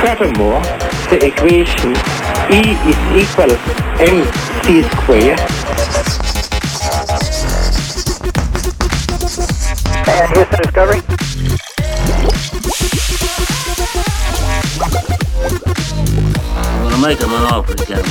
Furthermore, the equation E is equal mc squared. And here's the Discovery. I'm gonna make him an offer again.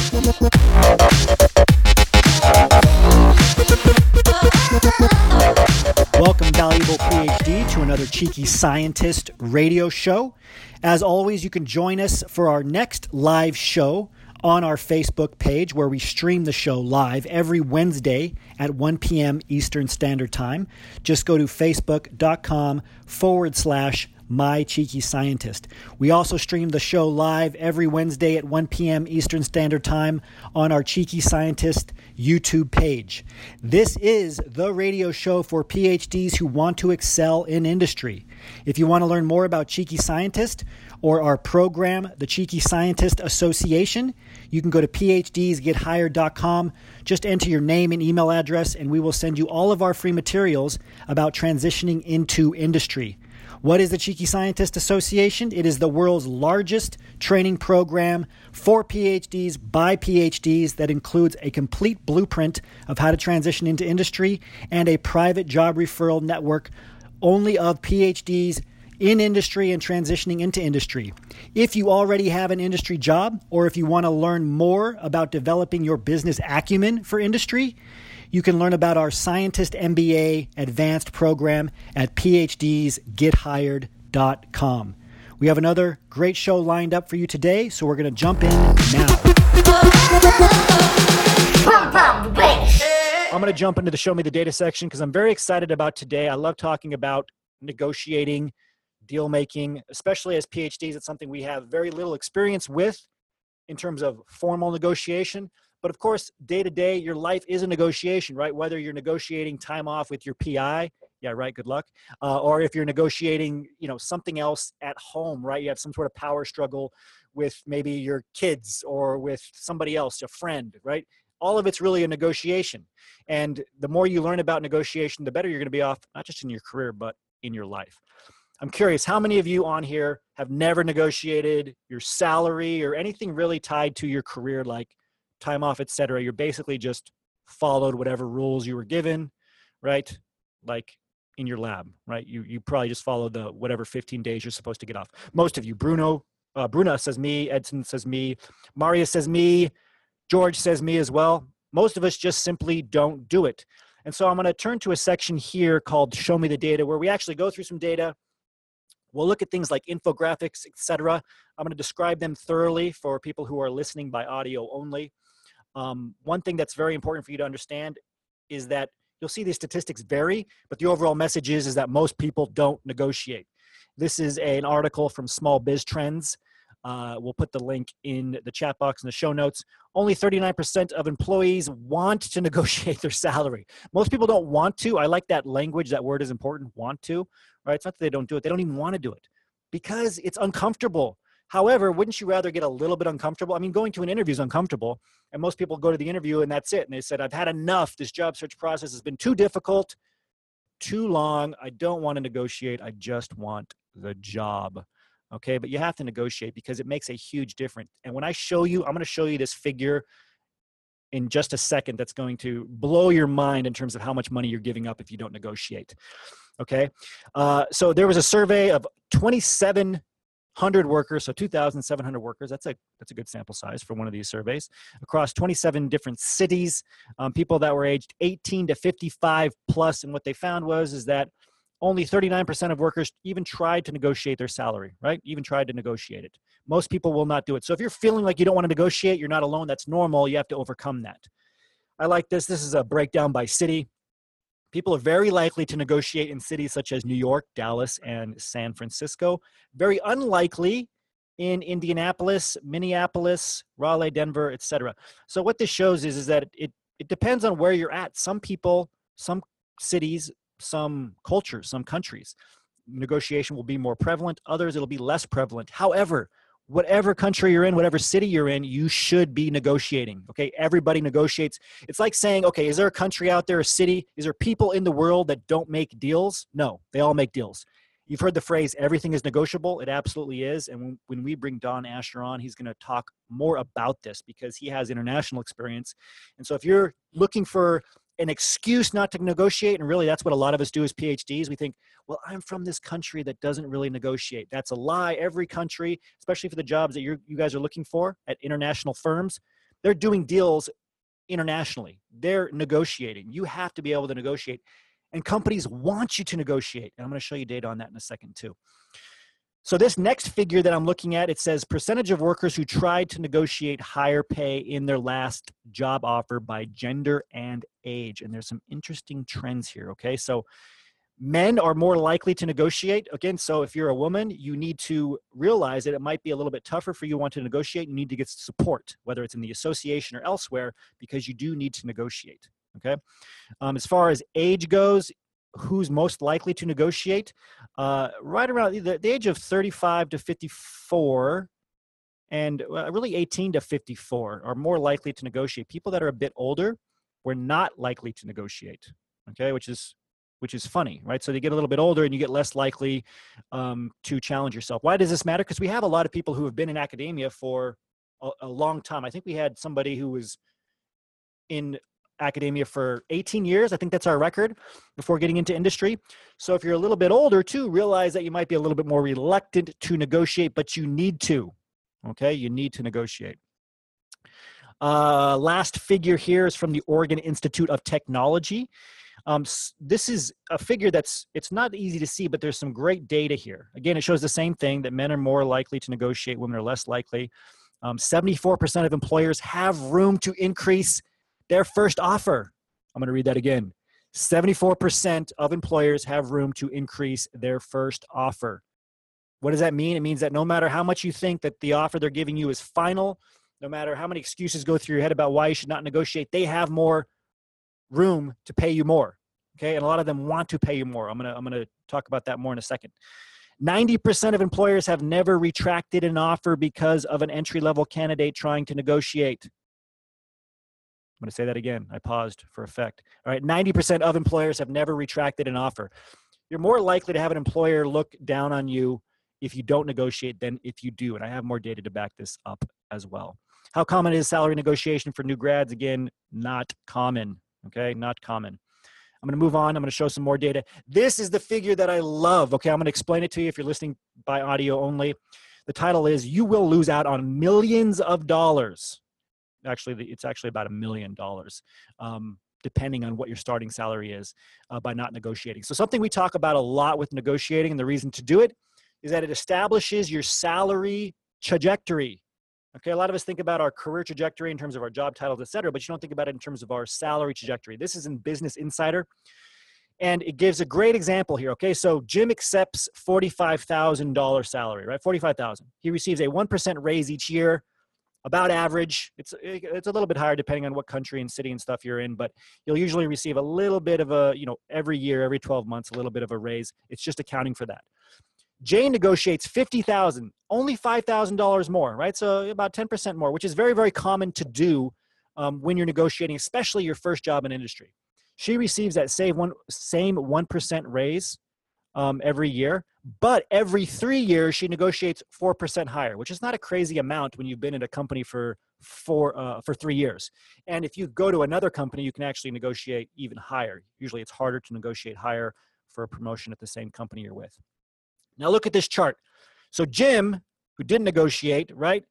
Welcome, valuable PhD, to another Cheeky Scientist radio show. As always, you can join us for our next live show on our Facebook page where we stream the show live every Wednesday at 1 p.m. Eastern Standard Time. Just go to facebook.com forward slash my Cheeky Scientist. We also stream the show live every Wednesday at 1 p.m. Eastern Standard Time on our Cheeky Scientist YouTube page. This is the radio show for PhDs who want to excel in industry. If you want to learn more about Cheeky Scientist or our program, the Cheeky Scientist Association, you can go to phdsgethired.com. Just enter your name and email address, and we will send you all of our free materials about transitioning into industry. What is the Cheeky Scientist Association? It is the world's largest training program for PhDs by PhDs that includes a complete blueprint of how to transition into industry and a private job referral network only of PhDs in industry and transitioning into industry. If you already have an industry job or if you want to learn more about developing your business acumen for industry, you can learn about our Scientist MBA advanced program at phdsgethired.com. We have another great show lined up for you today, so we're going to jump in now. I'm going to jump into the show me the data section because I'm very excited about today. I love talking about negotiating, deal making, especially as PhDs. It's something we have very little experience with in terms of formal negotiation. But of course, day to day, your life is a negotiation, right? Whether you're negotiating time off with your PI, yeah, right, good luck, uh, or if you're negotiating, you know, something else at home, right? You have some sort of power struggle with maybe your kids or with somebody else, a friend, right? All of it's really a negotiation. And the more you learn about negotiation, the better you're going to be off, not just in your career, but in your life. I'm curious, how many of you on here have never negotiated your salary or anything really tied to your career, like time off, etc.? You're basically just followed whatever rules you were given, right? Like in your lab, right? You you probably just followed the whatever 15 days you're supposed to get off. Most of you, Bruno, uh, Bruna says me, Edson says me, Maria says me, George says me as well. Most of us just simply don't do it. And so I'm going to turn to a section here called Show Me the Data, where we actually go through some data. We'll look at things like infographics, etc. I'm going to describe them thoroughly for people who are listening by audio only. Um, one thing that's very important for you to understand is that you'll see these statistics vary, but the overall message is, is that most people don't negotiate. This is an article from Small Biz Trends. Uh, we'll put the link in the chat box in the show notes. Only 39% of employees want to negotiate their salary. Most people don't want to. I like that language. That word is important. Want to, right? It's not that they don't do it. They don't even want to do it because it's uncomfortable. However, wouldn't you rather get a little bit uncomfortable? I mean, going to an interview is uncomfortable, and most people go to the interview and that's it. And they said, "I've had enough. This job search process has been too difficult, too long. I don't want to negotiate. I just want the job." Okay? But you have to negotiate because it makes a huge difference. And when i show you i'm going to show you this figure in just a second that's going to blow your mind in terms of how much money you're giving up if you don't negotiate okay? Uh, so there was a survey of 2700 workers so 2700 workers. That's a that's a good sample size for one of these surveys. Across 27 different cities um, people that were aged 18 to 55 plus. And what they found was is that only 39% of workers even tried to negotiate their salary, right? Even tried to negotiate it. Most people will not do it. So if you're feeling like you don't want to negotiate, you're not alone. That's normal. You have to overcome that. I like this. This is a breakdown by city. People are very likely to negotiate in cities such as New York, Dallas, and San Francisco. Very unlikely in Indianapolis, Minneapolis, Raleigh, Denver, etc. So what this shows is, is that it, it depends on where you're at. Some people, some cities some cultures, some countries, negotiation will be more prevalent. Others, it'll be less prevalent. However, whatever country you're in, whatever city you're in, you should be negotiating. Okay, everybody negotiates. It's like saying, okay, is there a country out there, a city? Is there people in the world that don't make deals? No, they all make deals. You've heard the phrase everything is negotiable. It absolutely is. And when, we bring Don Asher on, he's going to talk more about this because he has international experience. And so if you're looking for an excuse not to negotiate, and really that's what a lot of us do as PhDs, we think, well, I'm from this country that doesn't really negotiate. That's a lie. Every country, especially for the jobs that you you guys are looking for at international firms, they're doing deals internationally. They're negotiating. You have to be able to negotiate. And companies want you to negotiate. And I'm going to show you data on that in a second, too. So, this next figure that I'm looking at, it says percentage of workers who tried to negotiate higher pay in their last job offer by gender and age. And there's some interesting trends here, okay? So, men are more likely to negotiate. Again, so if you're a woman, you need to realize that it might be a little bit tougher for you want to negotiate. You need to get support, whether it's in the association or elsewhere, because you do need to negotiate. Okay. Um, as far as age goes, who's most likely to negotiate? Uh, right around the, the, age of 35 to 54 and uh, really 18 to 54 are more likely to negotiate. People that are a bit older were not likely to negotiate. Okay, which is which is funny, right? So you get a little bit older and you get less likely um, to challenge yourself. Why does this matter? Because we have a lot of people who have been in academia for a, a long time. I think we had somebody who was in academia for 18 years. I think that's our record before getting into industry. So if you're a little bit older too, realize that you might be a little bit more reluctant to negotiate, but you need to. Okay, you need to negotiate. Uh, last figure here is from the Oregon Institute of Technology. Um, this is a figure that's it's not easy to see, but there's some great data here. Again, it shows the same thing that men are more likely to negotiate, women are less likely. Um, 74% of employers have room to increase their first offer. I'm going to read that again. 74% of employers have room to increase their first offer. What does that mean? It means that no matter how much you think that the offer they're giving you is final, no matter how many excuses go through your head about why you should not negotiate, they have more room to pay you more. Okay, and a lot of them want to pay you more. I'm gonna I'm gonna talk about that more in a second. 90% of employers have never retracted an offer because of an entry level candidate trying to negotiate. I'm going to say that again. I paused for effect. All right, 90% of employers have never retracted an offer. You're more likely to have an employer look down on you if you don't negotiate than if you do. And I have more data to back this up as well. How common is salary negotiation for new grads? Again, not common. Okay, not common. I'm going to move on. I'm going to show some more data. This is the figure that I love. Okay, I'm going to explain it to you if you're listening by audio only. The title is You Will Lose Out on Millions of Dollars. Actually, it's actually about a million dollars, um, depending on what your starting salary is, uh, by not negotiating. So, something we talk about a lot with negotiating, and the reason to do it is that it establishes your salary trajectory. Okay, a lot of us think about our career trajectory in terms of our job titles, et cetera, but you don't think about it in terms of our salary trajectory. This is in Business Insider, and it gives a great example here. Okay, so Jim accepts forty-five thousand dollar salary, right? Forty-five thousand. He receives a one percent raise each year, about average. It's it's a little bit higher depending on what country and city and stuff you're in, but you'll usually receive a little bit of a you know every year, every twelve months, a little bit of a raise. It's just accounting for that. Jane negotiates 50,000, only $5,000 more, right? So about 10% more, which is very, very common to do um, when you're negotiating, especially your first job in industry. She receives that same one, same 1% raise um, every year, but every three years she negotiates 4% higher, which is not a crazy amount when you've been in a company for four, uh, for three years. And if you go to another company, you can actually negotiate even higher. Usually it's harder to negotiate higher for a promotion at the same company you're with. Now look at this chart. So Jim, who didn't negotiate, right?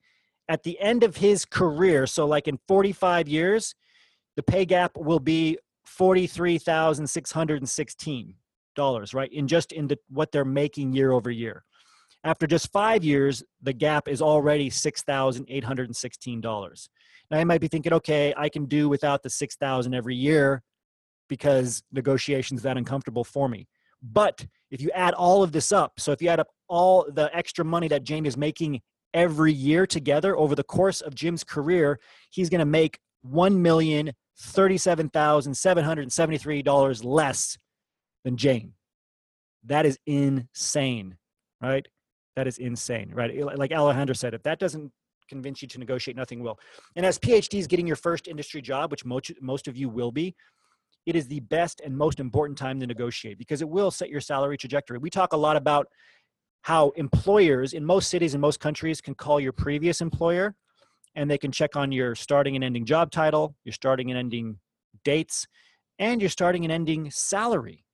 At the end of his career, so like in 45 years, the pay gap will be $43,616, right? In just in the, what they're making year over year. After just five years, the gap is already $6,816. Now you might be thinking, okay, I can do without the 6,000 every year because negotiations that uncomfortable for me. But if you add all of this up, so if you add up all the extra money that Jamie is making every year together over the course of Jim's career, he's going to make one million thirty-seven thousand seven hundred seventy-three dollars less than Jane. That is insane, right? That is insane, right? Like Alejandro said, if that doesn't convince you to negotiate, nothing will. And as PhDs getting your first industry job, which most most of you will be, it is the best and most important time to negotiate because it will set your salary trajectory. We talk a lot about how employers in most cities and most countries can call your previous employer and they can check on your starting and ending job title, your starting and ending dates, and your starting and ending salary.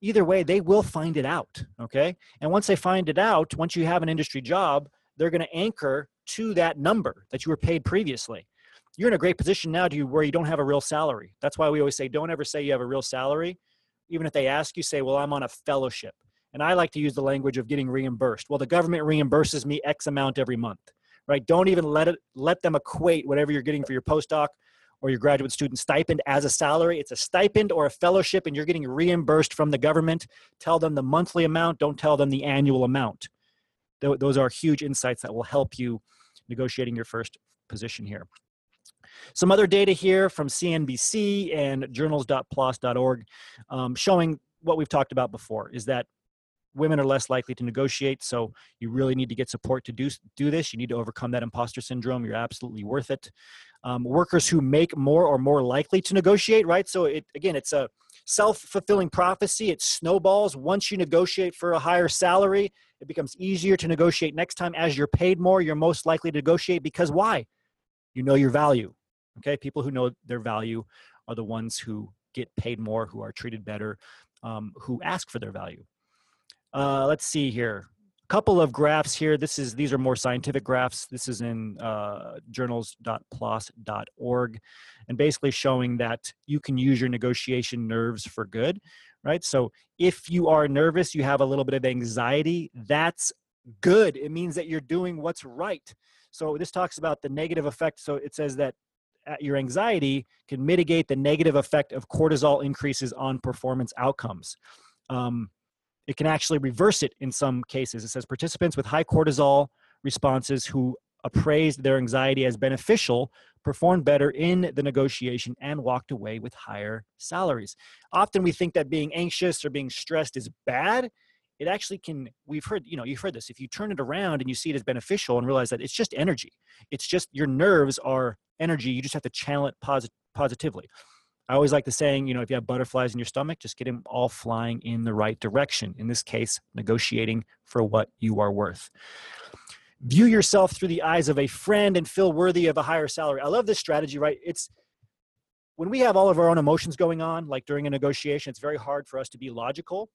Either way, they will find it out. Okay. And once they find it out, once you have an industry job, they're going to anchor to that number that you were paid previously. You're in a great position now to where you don't have a real salary. That's why we always say don't ever say you have a real salary. Even if they ask you, say, well, I'm on a fellowship. And I like to use the language of getting reimbursed. Well, the government reimburses me X amount every month, right? Don't even let it let them equate whatever you're getting for your postdoc or your graduate student stipend as a salary. It's a stipend or a fellowship, and you're getting reimbursed from the government. Tell them the monthly amount, don't tell them the annual amount. Those are huge insights that will help you negotiating your first position here. Some other data here from CNBC and journals.plos.org um, showing what we've talked about before is that women are less likely to negotiate so you really need to get support to do, do this. You need to overcome that imposter syndrome. You're absolutely worth it. Um, workers who make more are more likely to negotiate right? So it again it's a self-fulfilling prophecy. It snowballs. Once you negotiate for a higher salary it becomes easier to negotiate next time as you're paid more you're most likely to negotiate because why? You know your value okay? People who know their value are the ones who get paid more who are treated better um, who ask for their value uh, let's see here. A couple of graphs here. This is these are more scientific graphs. This is in uh, journals.plos.org, and basically showing that you can use your negotiation nerves for good, right? So if you are nervous, you have a little bit of anxiety. That's good. It means that you're doing what's right. So this talks about the negative effect. So it says that uh, your anxiety can mitigate the negative effect of cortisol increases on performance outcomes. Um, it can actually reverse it in some cases. It says participants with high cortisol responses who appraised their anxiety as beneficial performed better in the negotiation and walked away with higher salaries. Often we think that being anxious or being stressed is bad. It actually can, we've heard, you know, you've heard this. If you turn it around and you see it as beneficial and realize that it's just energy, it's just your nerves are energy. You just have to channel it posit- positively. I always like the saying, you know, if you have butterflies in your stomach, just get them all flying in the right direction. In this case, negotiating for what you are worth. View yourself through the eyes of a friend and feel worthy of a higher salary. I love this strategy, right? It's when we have all of our own emotions going on, like during a negotiation, it's very hard for us to be logical.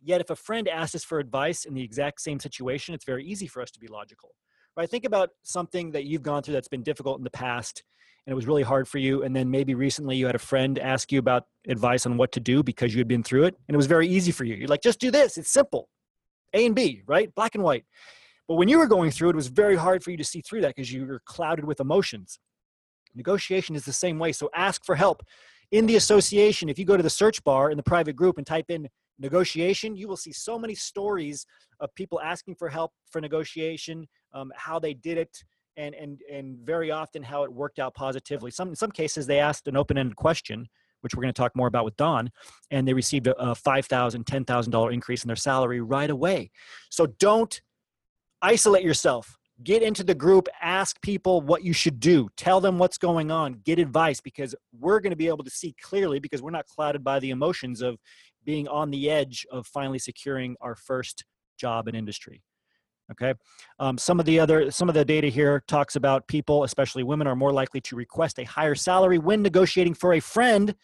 Yet, if a friend asks us for advice in the exact same situation, it's very easy for us to be logical. Right? Think about something that you've gone through that's been difficult in the past and it was really hard for you and then maybe recently you had a friend ask you about advice on what to do because you had been through it and it was very easy for you. You're like just do this. It's simple. A and b right? Black and white. But when you were going through it it was very hard for you to see through that because you were clouded with emotions. Negotiation is the same way so ask for help. In the association if you go to the search bar in the private group and type in negotiation you will see so many stories of people asking for help for negotiation um, how they did it and and and very often how it worked out positively. Some in some cases they asked an open-ended question, which we're going to talk more about with Don, and they received a, a five thousand, ten thousand dollar increase in their salary right away. So don't isolate yourself. Get into the group, ask people what you should do, tell them what's going on, get advice because we're going to be able to see clearly because we're not clouded by the emotions of being on the edge of finally securing our first job in industry okay? Um, some of the other some of the data here talks about people especially women are more likely to request a higher salary when negotiating for a friend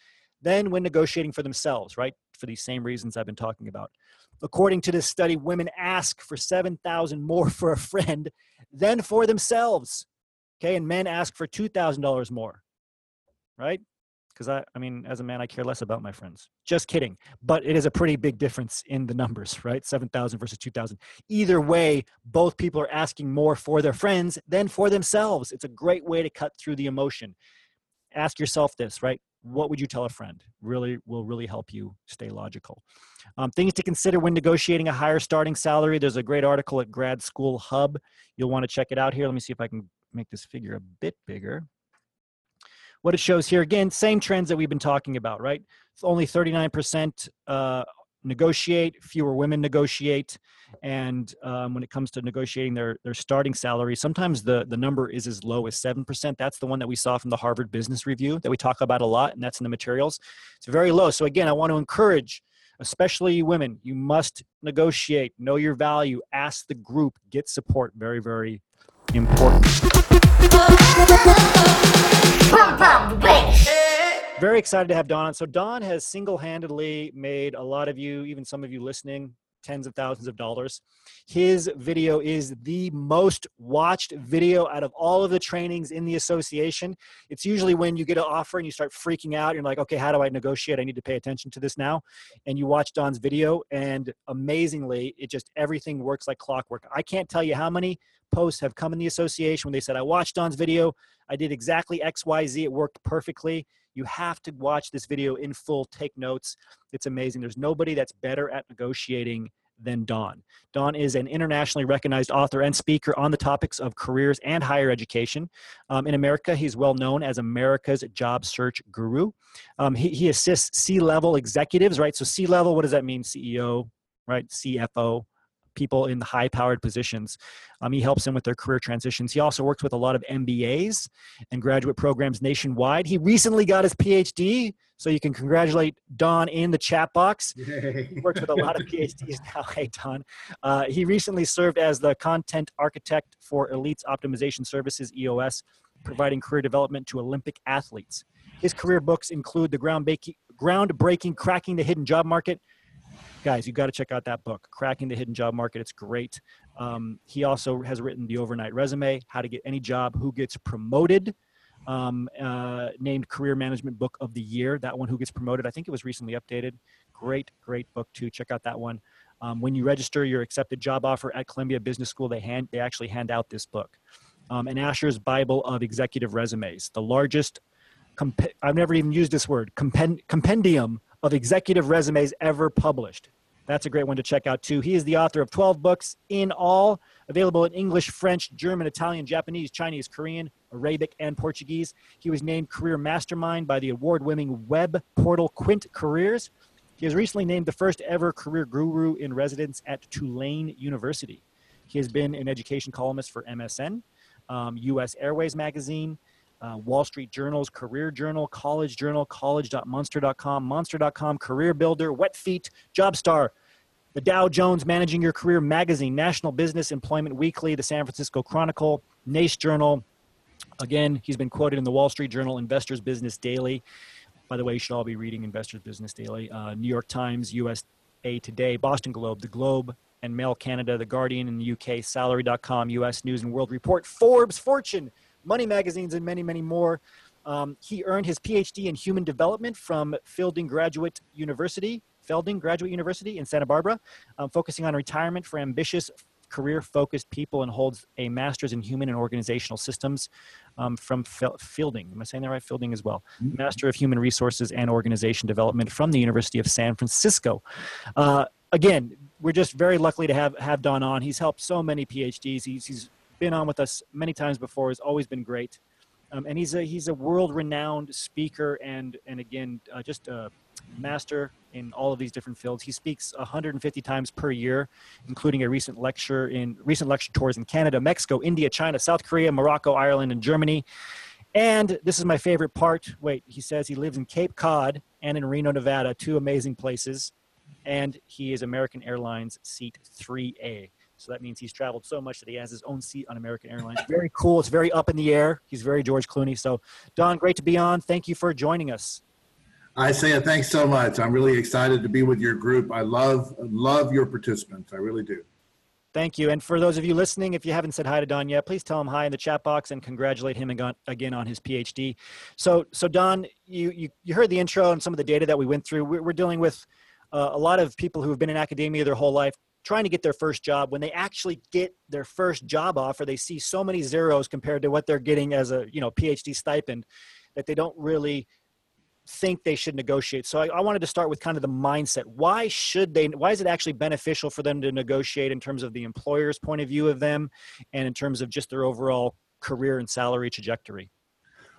than when negotiating for themselves right? For these same reasons i've been talking about. According to this study women ask for 7000 more for a friend than for themselves okay? And men ask for $2000 more right because I, I mean, as a man, I care less about my friends. Just kidding. But it is a pretty big difference in the numbers, right? 7,000 versus 2,000. Either way, both people are asking more for their friends than for themselves. It's a great way to cut through the emotion. Ask yourself this, right? What would you tell a friend? Really will really help you stay logical. Um, things to consider when negotiating a higher starting salary. There's a great article at Grad School Hub. You'll want to check it out here. Let me see if I can make this figure a bit bigger what it shows here again same trends that we've been talking about right it's only 39% uh, negotiate, fewer women negotiate, and um, when it comes to negotiating their their starting salary, sometimes the the number is as low as seven percent. That's the one that we saw from the Harvard Business Review that we talk about a lot, and that's in the materials. It's very low. So again, I want to encourage, especially women, you must negotiate, know your value, ask the group, get support. Very very important. Very excited to have Don on. So Don has single-handedly made a lot of you, even some of you listening, tens of thousands of dollars. His video is the most watched video out of all of the trainings in the association. It's usually when you get an offer and you start freaking out. You're like, okay, how do I negotiate? I need to pay attention to this now. And you watch Don's video, and amazingly, it just everything works like clockwork. I can't tell you how many posts have come in the association when they said, I watched Don's video. I did exactly X, Y, Z. It worked perfectly. You have to watch this video in full, take notes. It's amazing. There's nobody that's better at negotiating than Don. Don is an internationally recognized author and speaker on the topics of careers and higher education. Um, in America, he's well known as America's job search guru. Um, he, he assists C level executives, right? So, C level, what does that mean? CEO, right? CFO, people in the high powered positions. Um, he helps them with their career transitions. He also works with a lot of MBAs and graduate programs nationwide. He recently got his PhD, so you can congratulate Don in the chat box. Yay. He works with a lot of PhDs now. Hey, Don. Uh, he recently served as the content architect for Elites Optimization Services, EOS, providing career development to Olympic athletes. His career books include the groundbreaking Cracking the Hidden Job Market, guys, you got to check out that book, Cracking the Hidden Job Market. It's great. Um, he also has written The Overnight Resume, How to Get Any Job, Who Gets Promoted, um, uh, named Career Management Book of the Year. That one, Who Gets Promoted, I think it was recently updated. Great, great book too. Check out that one. Um, when you register your accepted job offer at Columbia Business School, they hand they actually hand out this book. Um, and Asher's Bible of Executive Resumes, the largest. Comp- I've never even used this word compend- compendium of executive resumes ever published. That's a great one to check out too. He is the author of 12 books in all, available in English, French, German, Italian, Japanese, Chinese, Korean, Arabic, and Portuguese. He was named Career Mastermind by the award winning web portal Quint Careers. He was recently named the first ever career guru in residence at Tulane University. He has been an education columnist for MSN, um, US Airways Magazine, uh, Wall Street Journal's Career Journal, College Journal, college.monster.com, monster.com, Career Builder, Wet Feet, Jobstar, the Dow Jones Managing Your Career Magazine, National Business Employment Weekly, the San Francisco Chronicle, NACE Journal. Again, he's been quoted in the Wall Street Journal, Investors Business Daily. By the way, you should all be reading Investors Business Daily. Uh, New York Times, USA Today, Boston Globe, The Globe, and Mail Canada, The Guardian in the UK, Salary.com, US News and World Report, Forbes, Fortune, Money magazines, and many, many more. Um, he earned his PhD in human development from Fielding Graduate University, Felding Graduate University in Santa Barbara, um, focusing on retirement for ambitious career focused people and holds a master's in human and organizational systems um, from Fielding. Am I saying that right? Fielding as well. Mm-hmm. Master of Human Resources and Organization Development from the University of San Francisco. Uh, again, we're just very lucky to have, have Don on. He's helped so many PhDs. He's, he's been on with us many times before. Has always been great, um, and he's a he's a world-renowned speaker and and again uh, just a master in all of these different fields. He speaks 150 times per year, including a recent lecture in recent lecture tours in Canada, Mexico, India, China, South Korea, Morocco, Ireland, and Germany. And this is my favorite part. Wait, he says he lives in Cape Cod and in Reno, Nevada, two amazing places. And he is American Airlines seat 3A. So that means he's traveled so much that he has his own seat on American Airlines. Very cool. It's very up in the air. He's very George Clooney. So, Don, great to be on. Thank you for joining us. Isaiah, thanks so much. I'm really excited to be with your group. I love love your participants. I really do. Thank you. And for those of you listening, if you haven't said hi to Don yet, please tell him hi in the chat box and congratulate him again on his PhD. So, so Don, you, you, you heard the intro and some of the data that we went through. We're, we're dealing with uh, a lot of people who have been in academia their whole life, trying to get their first job when they actually get their first job offer they see so many zeros compared to what they're getting as a you know phd stipend that they don't really think they should negotiate so I, I, wanted to start with kind of the mindset why should they why is it actually beneficial for them to negotiate in terms of the employer's point of view of them and in terms of just their overall career and salary trajectory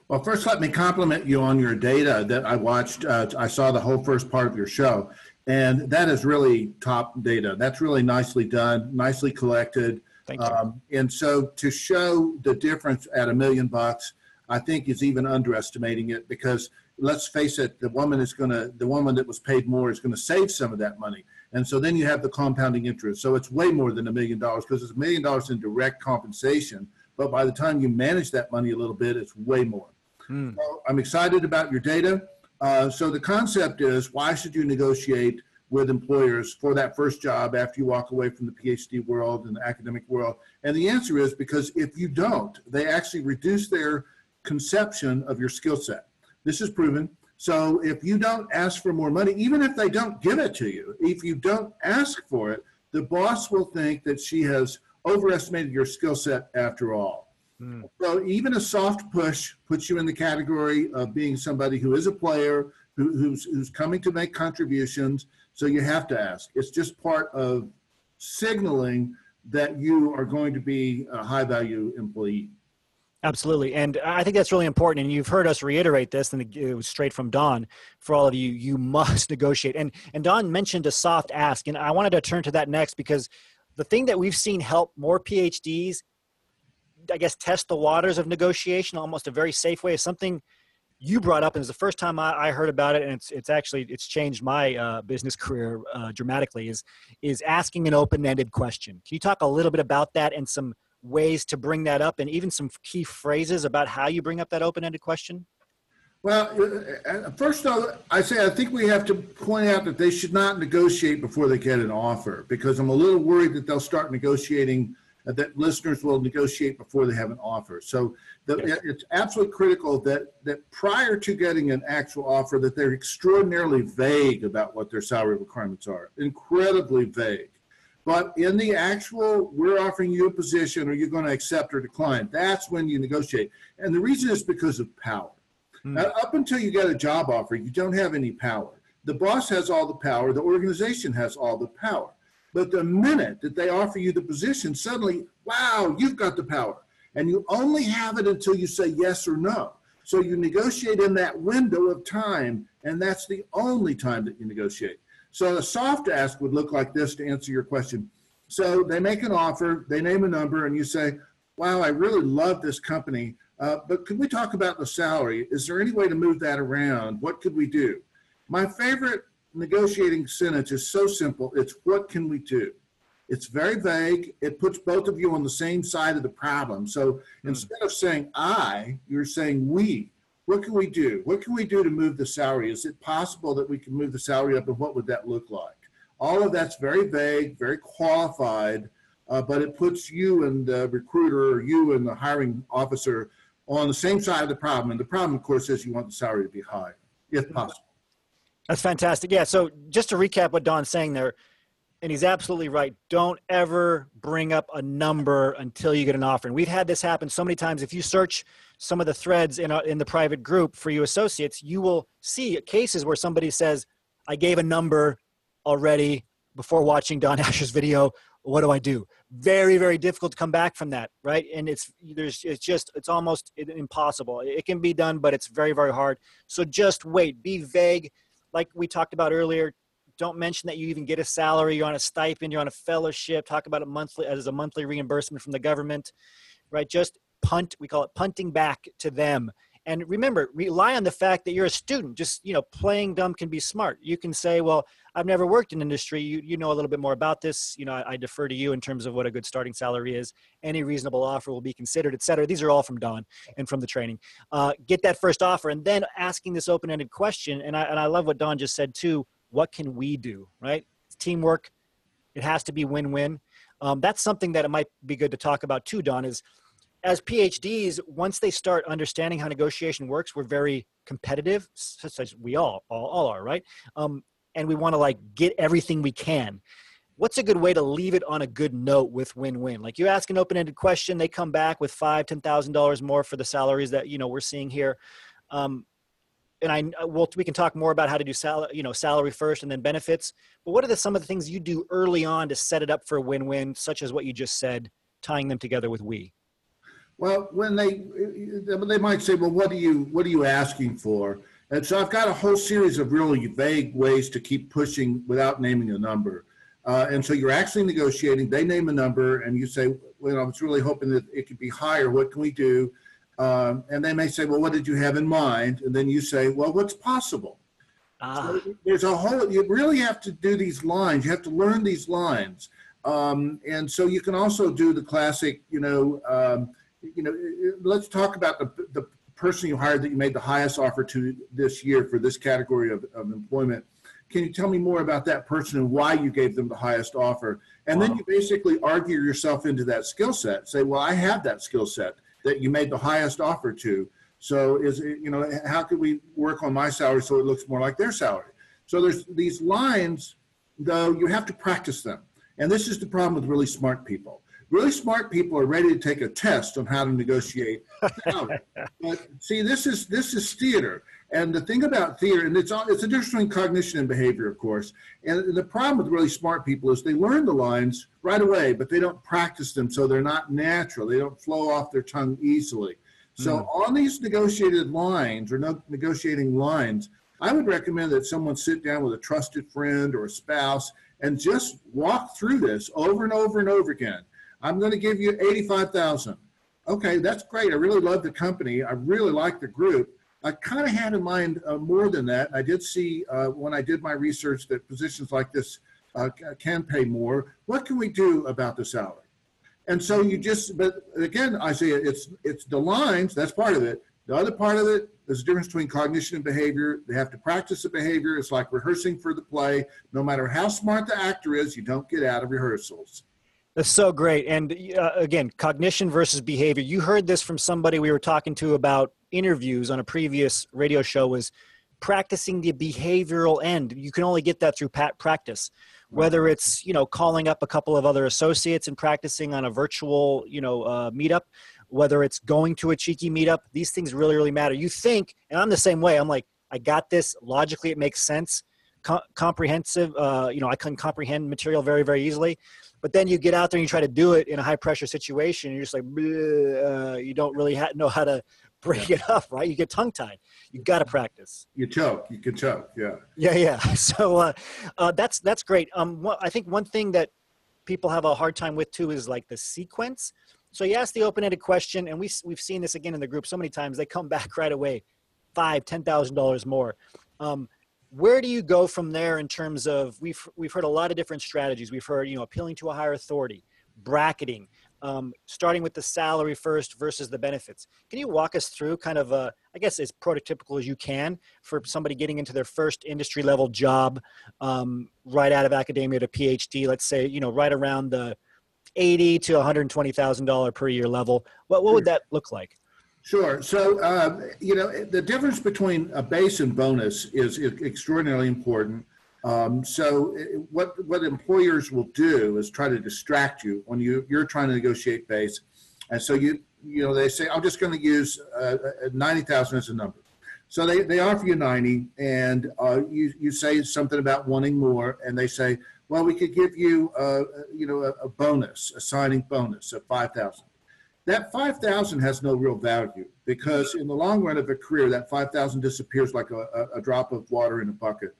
Well, first, let me compliment you on your data that I watched. Uh, I saw the whole first part of your show, and that is really top data. That's really nicely done, nicely collected. Thank you. Um, and so to show the difference at a million bucks, I think is even underestimating it because let's face it, the woman is going to, the woman that was paid more is going to save some of that money. And so then you have the compounding interest. So it's way more than a million dollars because it's a million dollars in direct compensation. But by the time you manage that money a little bit, it's way more. Hmm. So I'm excited about your data. Uh, so the concept is why should you negotiate with employers for that first job after you walk away from the PhD world and the academic world? And the answer is because if you don't, they actually reduce their conception of your skill set. This is proven. So if you don't ask for more money, even if they don't give it to you, if you don't ask for it, the boss will think that she has overestimated your skill set after all. Hmm. So even a soft push puts you in the category of being somebody who is a player, who, who's, who's coming to make contributions. So you have to ask. It's just part of signaling that you are going to be a high value employee. Absolutely. And I think that's really important. And you've heard us reiterate this, and it was straight from Don for all of you. You must negotiate. And, and Don mentioned a soft ask. And I wanted to turn to that next because the thing that we've seen help more PhDs, I guess, test the waters of negotiation almost a very safe way is something you brought up. And it's the first time I, I heard about it. And it's, it's actually, it's changed my uh, business career uh, dramatically is, is asking an open-ended question. Can you talk a little bit about that and some ways to bring that up and even some key phrases about how you bring up that open-ended question? Well, uh, uh, first I say I think we have to point out that they should not negotiate before they get an offer because I'm a little worried that they'll start negotiating, uh, that listeners will negotiate before they have an offer. So the, Yes. it's absolutely critical that that prior to getting an actual offer, that they're extraordinarily vague about what their salary requirements are, incredibly vague. But in the actual, we're offering you a position, are you going to accept or decline? That's when you negotiate. And the reason is because of power. Hmm. Up until you get a job offer, you don't have any power. The boss has all the power, the organization has all the power. But the minute that they offer you the position, suddenly, wow, you've got the power. And you only have it until you say yes or no. So you negotiate in that window of time, and that's the only time that you negotiate. So a soft ask would look like this to answer your question. So they make an offer, they name a number, and you say, wow, I really love this company, uh, but could we talk about the salary? Is there any way to move that around? What could we do? My favorite negotiating sentence is so simple. It's what can we do? It's very vague. It puts both of you on the same side of the problem. So instead of saying I, you're saying we. What can we do? What can we do to move the salary? Is it possible that we can move the salary up and what would that look like? All of that's very vague, very qualified, uh, but it puts you and the recruiter or you and the hiring officer on the same side of the problem. And the problem, of course, is you want the salary to be high, if possible. That's fantastic. Yeah. So just to recap what Don's saying there, and he's absolutely right. Don't ever bring up a number until you get an offer. And we've had this happen so many times. If you search some of the threads in, a, in the private group for you associates, you will see cases where somebody says, I gave a number already before watching Don Asher's video. What do I do? Very, very difficult to come back from that, right? And it's there's it's just it's almost impossible. It can be done, but it's very, very hard. So just wait. Be vague, like we talked about earlier don't mention that you even get a salary you're on a stipend you're on a fellowship talk about it monthly as a monthly reimbursement from the government right? Just punt we call it punting back to them. And remember rely on the fact that you're a student just you know playing dumb can be smart. You can say well i've never worked in industry you, you know a little bit more about this you know I, I defer to you in terms of what a good starting salary is any reasonable offer will be considered et cetera. These are all from don and from the training. Uh, get that first offer and then asking this open-ended question and I, and I love what don just said too what can we do right? It's teamwork. It has to be win-win. Um, that's something that it might be good to talk about too don is as phds once they start understanding how negotiation works we're very competitive such as we all all, all are right? Um, and we want to like get everything we can. What's a good way to leave it on a good note with win-win? Like you ask an open-ended question they come back with five ten thousand dollars more for the salaries that you know we're seeing here. Um, and I uh, well we can talk more about how to do sal- you know salary first and then benefits. But what are the some of the things you do early on to set it up for a win-win, such as what you just said, tying them together with we? Well, when they uh, uh, they might say, "Well, what are you what are you asking for?" And so I've got a whole series of really vague ways to keep pushing without naming a number. Uh, and so you're actually negotiating. They name a number, and you say, "Well, I was really hoping that it could be higher. What can we do?" Um, and they may say, "Well, what did you have in mind?" And then you say, "Well, what's possible?" Ah, So there's a whole. You really have to do these lines. You have to learn these lines. Um, and so you can also do the classic. You know, um, you know. Let's talk about the the person you hired that you made the highest offer to this year for this category of, of employment. Can you tell me more about that person and why you gave them the highest offer? And then you basically argue yourself into that skill set. Say, well, I have that skill set that you made the highest offer to. So is it, you know, how could we work on my salary so it looks more like their salary? So there's these lines, though you have to practice them. And this is the problem with really smart people. Really smart people are ready to take a test on how to negotiate salary. but see, this is this is theater. And the thing about theater, and it's all, it's a difference between cognition and behavior, of course. And the problem with really smart people is they learn the lines right away, but they don't practice them, so they're not natural. They don't flow off their tongue easily. So hmm. on these negotiated lines or no, negotiating lines, I would recommend that someone sit down with a trusted friend or a spouse and just walk through this over and over and over again. I'm going to give you 85,000. Okay, that's great. I really love the company. I really like the group. I kind of had in mind uh, more than that. I did see uh, when I did my research that positions like this uh, can pay more. What can we do about the salary? And so you just, but again, I say it's it's the lines. That's part of it. The other part of it is the difference between cognition and behavior. They have to practice the behavior. It's like rehearsing for the play. No matter how smart the actor is, you don't get out of rehearsals. That's so great. And uh, again, cognition versus behavior. You heard this from somebody we were talking to about interviews on a previous radio show was practicing the behavioral end. You can only get that through pat practice. Whether it's, you know, calling up a couple of other associates and practicing on a virtual, you know, uh, meetup, whether it's going to a cheeky meetup, these things really, really matter. You think, and I'm the same way. I'm like, I got this. Logically, it makes sense. Co- comprehensive, uh, you know, I can comprehend material very, very easily but then you get out there and you try to do it in a high pressure situation and you're just like uh, you don't really ha- know how to break it up right? You get tongue tied. You got to practice. You choke. You can choke. Yeah. yeah yeah. So uh, uh, that's that's great. Um what, i think one thing that people have a hard time with too is like the sequence. So you ask the open-ended question and we we've seen this again in the group so many times they come back right away five ten thousand dollars more. Um, where do you go from there in terms of we've we've heard a lot of different strategies. We've heard you know appealing to a higher authority bracketing um, starting with the salary first versus the benefits can you walk us through kind of a i guess as prototypical as you can for somebody getting into their first industry level job um, right out of academia to phd let's say you know right around the 80 to 120 thousand dollar per year level what, what would that look like Sure. So, uh, you know, the difference between a base and bonus is extraordinarily important. Um, so, uh, what what employers will do is try to distract you when you you're trying to negotiate base, and so you you know they say I'm just going to use uh, uh, ninety thousand as a number. So they, they offer you ninety, and uh, you you say something about wanting more, and they say, well, we could give you uh, you know a, a bonus, a signing bonus of five thousand. That 5000 has no real value because in the long run of a career that 5000 disappears like a, a, a drop of water in a bucket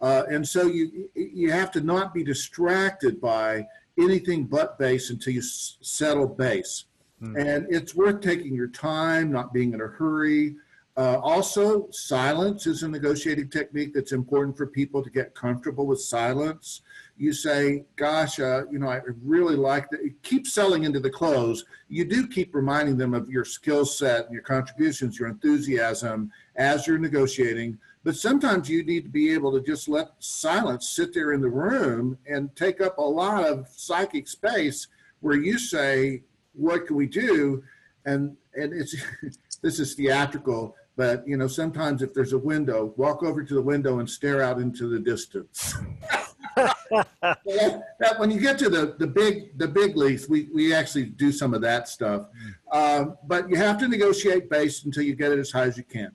uh, and so you you have to not be distracted by anything but base until you s- settle base Hmm. and it's worth taking your time not being in a hurry uh, also silence is a negotiating technique that's important for people to get comfortable with silence you say, gosh, uh, you know, I really like that. Keep selling into the close. You do keep reminding them of your skill set and your contributions, your enthusiasm as you're negotiating. But sometimes you need to be able to just let silence sit there in the room and take up a lot of psychic space where you say, what can we do? And, and it's, this is theatrical, but you know, sometimes if there's a window, walk over to the window and stare out into the distance. that, that when you get to the the big the big leagues, we we actually do some of that stuff. Um, but you have to negotiate base until you get it as high as you can.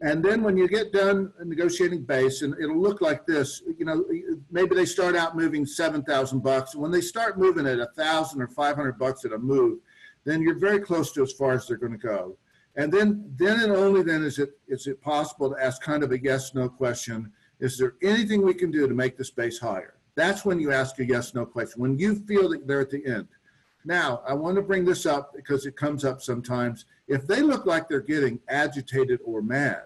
And then when you get done negotiating base, and it'll look like this, you know, maybe they start out moving seven thousand bucks. When they start moving at a thousand or five hundred bucks at a move, then you're very close to as far as they're going to go. And then, then and only then is it is it possible to ask kind of a yes no question. Is there anything we can do to make this base higher? That's when you ask a yes no question. When you feel that they're at the end. Now, I want to bring this up because it comes up sometimes. If they look like they're getting agitated or mad,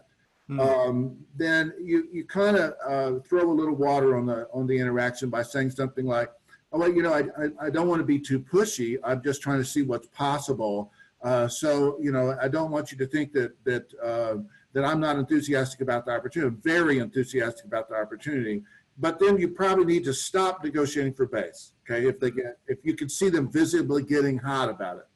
Hmm. um, then you, you kind of uh, throw a little water on the on the interaction by saying something like, "Oh, well, you know, I, I, I don't want to be too pushy. I'm just trying to see what's possible. Uh, so, you know, I don't want you to think that that uh, that I'm not enthusiastic about the opportunity. I'm very enthusiastic about the opportunity. But then you probably need to stop negotiating for base. Okay, if they get if you can see them visibly getting hot about it.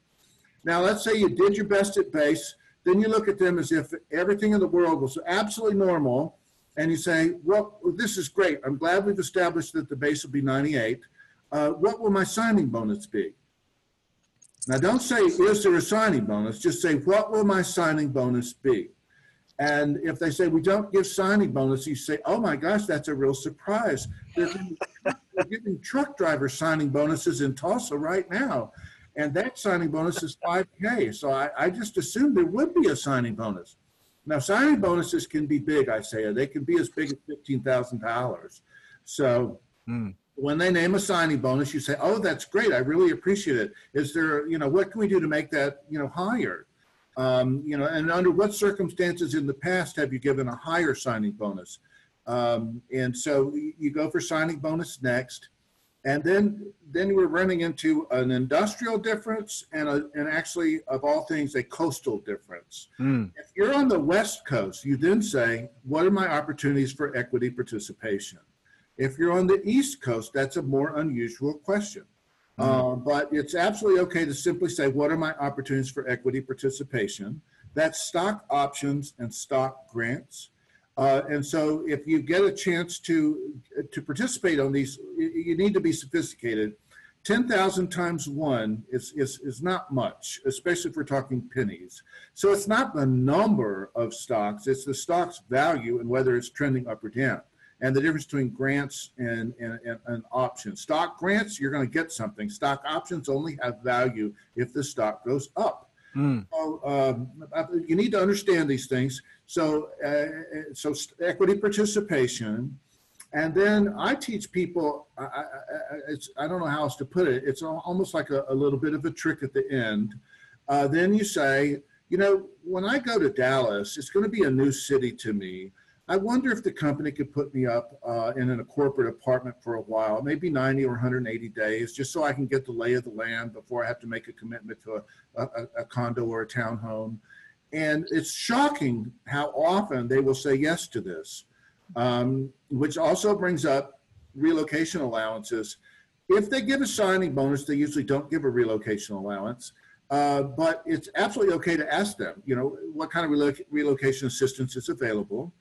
Now, let's say you did your best at base then you look at them as if everything in the world was absolutely normal, and you say, well, this is great. I'm glad we've established that the base will be 98. Uh, what will my signing bonus be? Now, don't say, is there a signing bonus? Just say, what will my signing bonus be? And if they say, we don't give signing bonus, you say, oh my gosh, that's a real surprise. They're giving, they're giving truck driver signing bonuses in Tulsa right now and that signing bonus is 5K. So I, I, just assumed there would be a signing bonus. Now, signing bonuses can be big, I say. They can be as big as $15,000. So Mm. when they name a signing bonus, you say, oh, that's great. I really appreciate it. Is there, you know, what can we do to make that, you know, higher? Um, you know, and under what circumstances in the past have you given a higher signing bonus? Um, and so you go for signing bonus next. And then, then we're running into an industrial difference and, a, and actually, of all things, a coastal difference. Mm. If you're on the West Coast, you then say, what are my opportunities for equity participation? If you're on the East Coast, that's a more unusual question. Mm. Uh, but it's absolutely okay to simply say, what are my opportunities for equity participation? That's stock options and stock grants. Uh, and so if you get a chance to, to participate on these, you need to be sophisticated. 10,000 times one is, is, is not much, especially if we're talking pennies. So it's not the number of stocks, it's the stock's value and whether it's trending up or down. And the difference between grants and, and, and, and options. Stock grants, you're going to get something. Stock options only have value if the stock goes up. Mm. So um, you need to understand these things. So, uh, so equity participation, and then I teach people. I, I, it's, I don't know how else to put it. It's almost like a, a little bit of a trick at the end. Uh, then you say, you know, when I go to Dallas, it's going to be a new city to me. I wonder if the company could put me up uh, in a corporate apartment for a while, maybe 90 or 180 days, just so I can get the lay of the land before I have to make a commitment to a, a, a condo or a townhome. And it's shocking how often they will say yes to this, um, which also brings up relocation allowances. If they give a signing bonus, they usually don't give a relocation allowance. Uh, but it's absolutely okay to ask them, you know, what kind of relo- relocation assistance is available.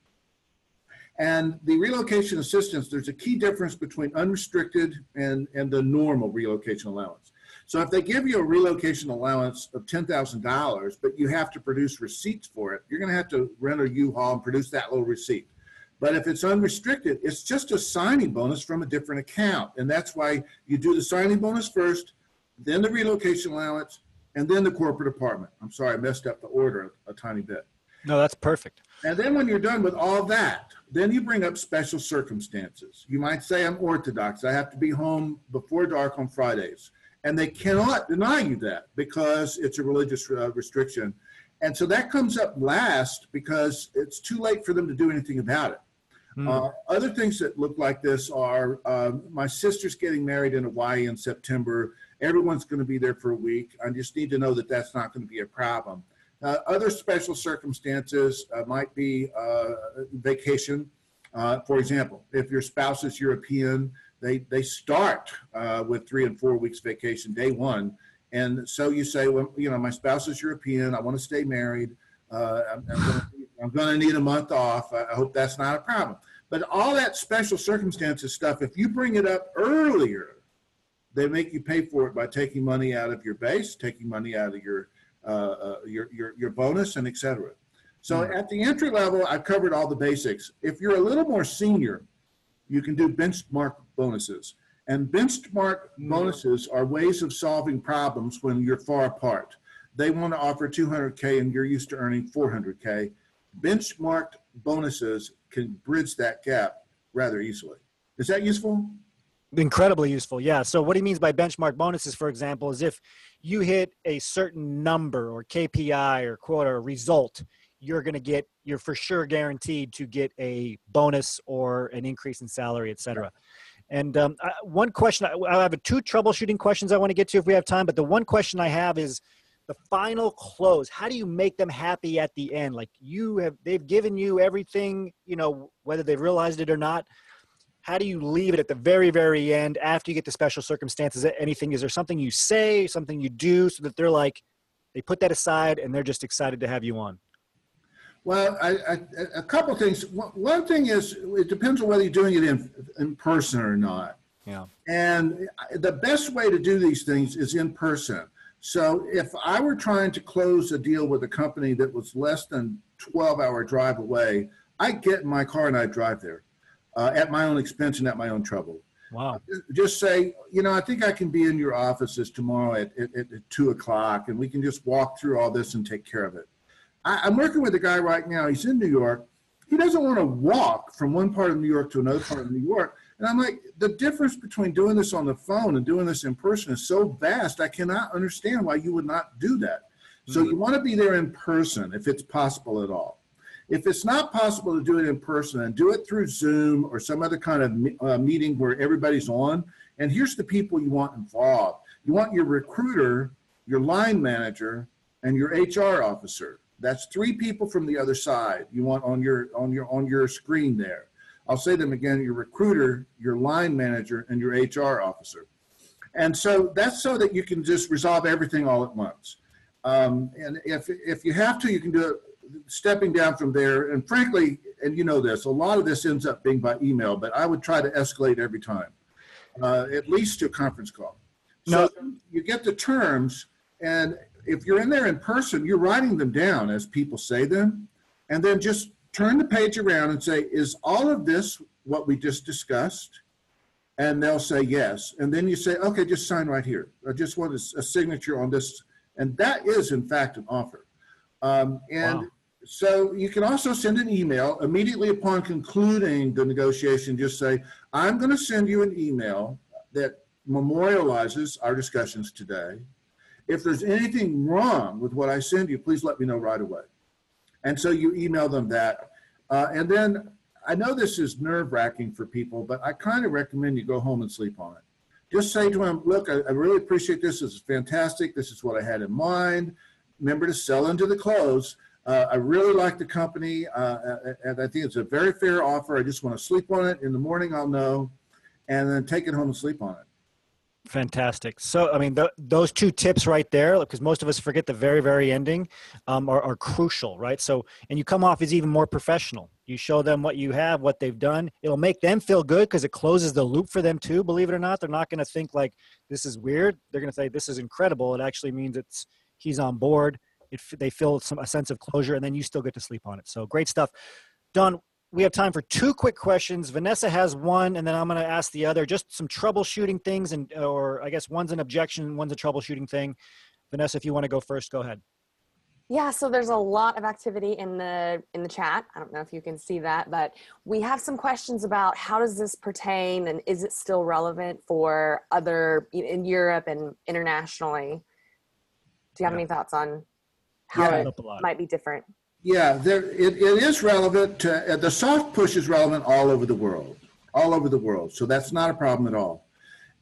And the relocation assistance, there's a key difference between unrestricted and, and the normal relocation allowance. So if they give you a relocation allowance of $10,000, but you have to produce receipts for it, you're going to have to rent a U-Haul and produce that little receipt. But if it's unrestricted, it's just a signing bonus from a different account. And that's why you do the signing bonus first, then the relocation allowance, and then the corporate apartment. I'm sorry, I messed up the order a, a tiny bit. No, that's perfect. And then when you're done with all that, then you bring up special circumstances. You might say, I'm Orthodox. I have to be home before dark on Fridays. And they cannot deny you that because it's a religious uh, restriction. And so that comes up last because it's too late for them to do anything about it. Mm. Uh, other things that look like this are uh, my sister's getting married in Hawaii in September. Everyone's going to be there for a week. I just need to know that that's not going to be a problem. Uh, other special circumstances uh, might be uh, vacation. Uh, for example, if your spouse is European, they, they start uh, with three and four weeks vacation day one. And so you say, well, you know, my spouse is European. I want to stay married. I'm, I'm going to need a month off. I hope that's not a problem. But all that special circumstances stuff, if you bring it up earlier, they make you pay for it by taking money out of your base, taking money out of your uh, uh, your, your, your bonus and et cetera. So Mm. at the entry level, I've covered all the basics. If you're a little more senior, you can do benchmark bonuses. And benchmark bonuses are ways of solving problems when you're far apart. They want to offer 200K and you're used to earning 400K. Benchmarked bonuses can bridge that gap rather easily. Is that useful? Incredibly useful yeah. So what he means by benchmark bonuses for example is if you hit a certain number or kpi or quota or result you're going to get you're for sure guaranteed to get a bonus or an increase in salary etc and um, I, one question I, I have two troubleshooting questions i want to get to if we have time but the one question i have is the final close. How do you make them happy at the end? Like you have they've given you everything you know whether they've realized it or not how do you leave it at the very very end after you get the special circumstances anything is there something you say something you do so that they're like they put that aside and they're just excited to have you on Well, I, I, a couple things. One one thing is, it depends on whether you're doing it in, in person or not. yeah And the best way to do these things is in person. So if I were trying to close a deal with a company that was less than 12 hour drive away, I get in my car and I drive there uh, at my own expense and at my own trouble. wow Just say, you know, I think I can be in your offices tomorrow at, at, at two o'clock and we can just walk through all this and take care of it. I, I'm working with a guy right now. He's in New York. He doesn't want to walk from one part of New York to another part of New York. And I'm like, the difference between doing this on the phone and doing this in person is so vast. I cannot understand why you would not do that. So you want to be there in person if it's possible at all. If it's not possible to do it in person, then do it through Zoom or some other kind of uh, meeting where everybody's on. And here's the people you want involved. You want your recruiter, your line manager, and your HR officer. That's three people from the other side you want on your on your on your screen there. I'll say them again: your recruiter, your line manager, and your HR officer. And so that's so that you can just resolve everything all at once. Um, and if if you have to, you can do it stepping down from there. And frankly, and you know this, a lot of this ends up being by email, but I would try to escalate every time, uh, at least to a conference call. So you get the terms, and if you're in there in person, you're writing them down as people say them, and then just turn the page around and say, "Is all of this what we just discussed?" And they'll say yes, and then you say, "Okay, just sign right here. I just want a, a signature on this," and that is in fact an offer. Um, and Wow. So you can also send an email immediately upon concluding the negotiation. Just say, "I'm going to send you an email that memorializes our discussions today. If there's anything wrong with what I send you, please let me know right away." And so you email them that, uh, and then I know this is nerve wracking for people, but I kind of recommend you go home and sleep on it. Just say to them, "Look, I, I really appreciate this. This is fantastic. This is what I had in mind." remember to sell into the close. Uh, I really like the company, uh, and I think it's a very fair offer. I just want to sleep on it. In the morning, I'll know, and then take it home and sleep on it. Fantastic. So, I mean, th- those two tips right there, because most of us forget the very, very ending, um, are, are crucial, right? So, and you come off as even more professional. You show them what you have, what they've done. It'll make them feel good because it closes the loop for them too. Believe it or not, they're not going to think like this is weird. They're going to say this is incredible. It actually means it's he's on board. It, they feel some a sense of closure, and then you still get to sleep on it. So, great stuff. Don, we have time for two quick questions. Vanessa has one, and then I'm going to ask the other. Just some troubleshooting things, and or I guess one's an objection, one's a troubleshooting thing. Vanessa, if you want to go first, go ahead. Yeah, so there's a lot of activity in the in the chat. I don't know if you can see that, but we have some questions about how does this pertain and is it still relevant for other in Europe and internationally? Do you have Yeah. any thoughts on how Yeah. it Up a lot. might be different? Yeah, there, it, it is relevant. To, uh, the soft push is relevant all over the world, all over the world. So that's not a problem at all.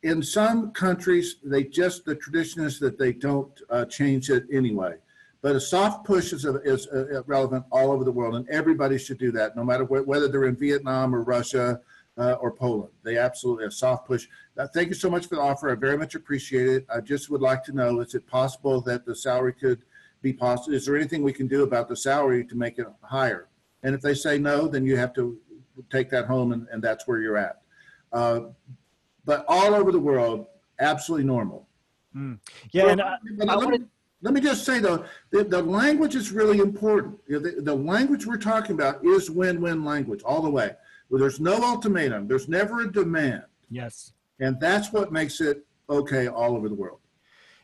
In some countries, they just the tradition is that they don't uh, change it anyway. But a soft push is, is uh, relevant all over the world, and everybody should do that, no matter wh- whether they're in Vietnam or Russia uh, or Poland. They absolutely a soft push. Uh, thank you so much for the offer. I very much appreciate it. I just would like to know: is it possible that the salary could be possible? Is there anything we can do about the salary to make it higher? And if they say no, then you have to take that home, and, and that's where you're at. Uh, but all over the world, absolutely normal. Yeah, and uh, I, But I let, me, let me just say though, the, the language is really important. You know, The, the language we're talking about is win-win language all the way. Where there's no ultimatum, there's never a demand. yes, And that's what makes it okay all over the world.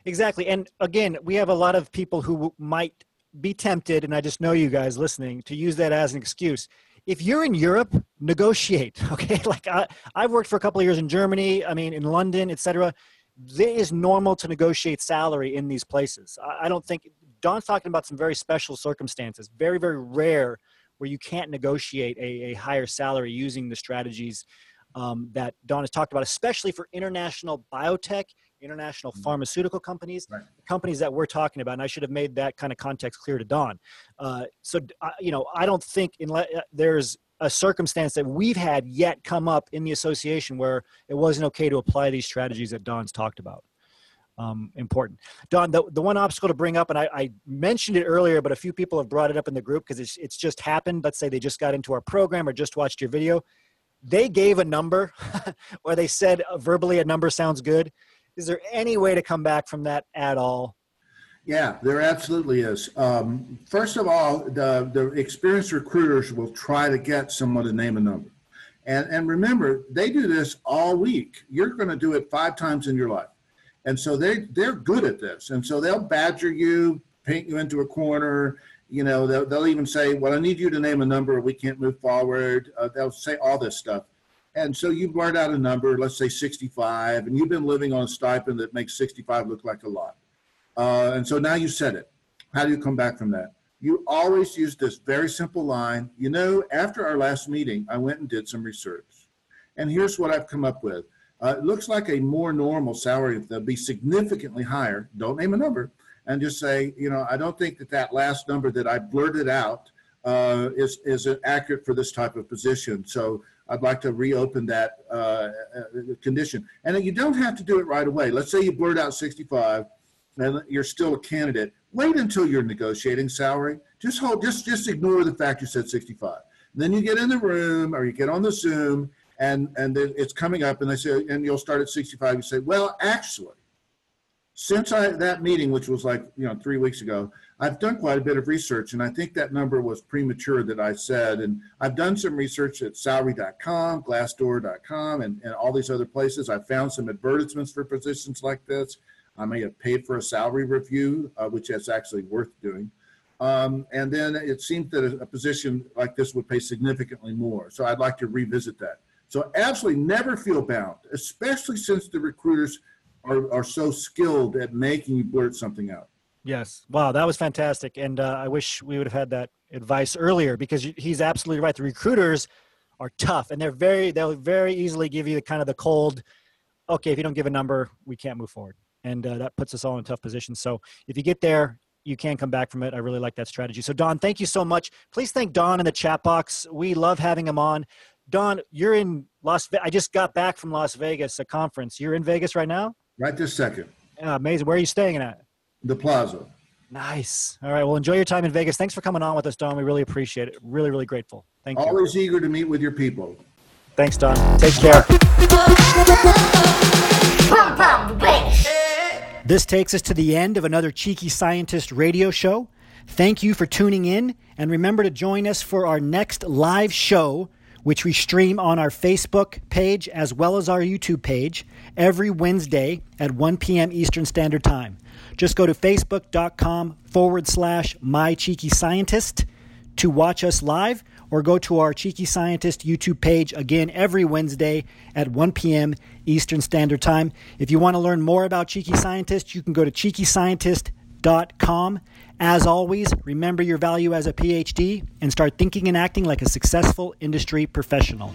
Exactly. And again, we have a lot of people who might be tempted, and I just know you guys listening, to use that as an excuse. If you're in Europe, negotiate. Okay. Like I, I've worked for a couple of years in Germany, I mean, in London, etc. It is normal to negotiate salary in these places. I, I don't think Don's talking about some very special circumstances, very, very rare where you can't negotiate a, a higher salary using the strategies um, that Don has talked about, especially for international biotech, international Mm-hmm. pharmaceutical companies, Right. companies that we're talking about. And I should have made that kind of context clear to Don. Uh, so, uh, you know, I don't think unless uh, there's a circumstance that we've had yet come up in the association where it wasn't okay to apply these strategies that Don's talked about. Um, important. Don, the, the one obstacle to bring up, and I, I mentioned it earlier, but a few people have brought it up in the group because it's, it's just happened. Let's say they just got into our program or just watched your video. They gave a number or they said uh, verbally a number sounds good. Is there any way to come back from that at all? Yeah, there absolutely is. Um, first of all, the, the experienced recruiters will try to get someone to name a number. And, and remember, they do this all week. You're going to do it five times in your life. And so they, they're good at this. And so they'll badger you, paint you into a corner. You know, they'll, they'll even say, well, I need you to name a number. We can't move forward. Uh, they'll say all this stuff. And so you blurt out a number, let's say 65, and you've been living on a stipend that makes 65 look like a lot. Uh, and so now you said it. How do you come back from that? You always use this very simple line. You know, after our last meeting, I went and did some research. And here's what I've come up with. Uh, it looks like a more normal salary that'll be significantly higher. Don't name a number and just say, you know, I don't think that that last number that I blurted out uh, is, is accurate for this type of position. So I'd like to reopen that uh, uh, condition. And you don't have to do it right away. Let's say you blurt out 65 and you're still a candidate. Wait until you're negotiating salary. Just hold, just just ignore the fact you said 65. then you get in the room or you get on the Zoom and and it's coming up and they say and you'll start at 65. You say, well, actually, since I that meeting, which was like you know three weeks ago, I've done quite a bit of research, and I think that number was premature that I said. And I've done some research at salary.com, Glassdoor.com, and, and all these other places. I found some advertisements for positions like this. I may have paid for a salary review, uh, which is actually worth doing. Um, and then it seemed that a, a position like this would pay significantly more. So I'd like to revisit that. So absolutely never feel bound, especially since the recruiters are, are so skilled at making you blurt something out. Yes. Wow, that was fantastic. And uh, I wish we would have had that advice earlier because he's absolutely right. The recruiters are tough and they're very, they'll very easily give you the kind of the cold, okay, if you don't give a number, we can't move forward. And uh, that puts us all in tough position. So if you get there, you can come back from it. I really like that strategy. So, Don, thank you so much. Please thank Don in the chat box. We love having him on. Don, you're in Las Vegas. I just got back from Las Vegas, a conference. You're in Vegas right now? Right this second, Yeah, amazing. Where are you staying at? the plaza. Nice. All right. Well, enjoy your time in Vegas. Thanks for coming on with us, Don. We really appreciate it. Really, really grateful. Thank you. Always eager to meet with your people. Thanks, Don. Take care. This takes us to the end of another Cheeky Scientist radio show. Thank you for tuning in, and remember to join us for our next live show, which we stream on our Facebook page as well as our YouTube page every Wednesday at 1 p.m. Eastern Standard Time. Just go to facebook.com forward slash my cheeky scientist to watch us live or go to our Cheeky Scientist YouTube page again every Wednesday at 1 p.m. Eastern Standard Time. If you want to learn more about Cheeky Scientist, you can go to cheekyscientist.com. As always, remember your value as a PhD and start thinking and acting like a successful industry professional.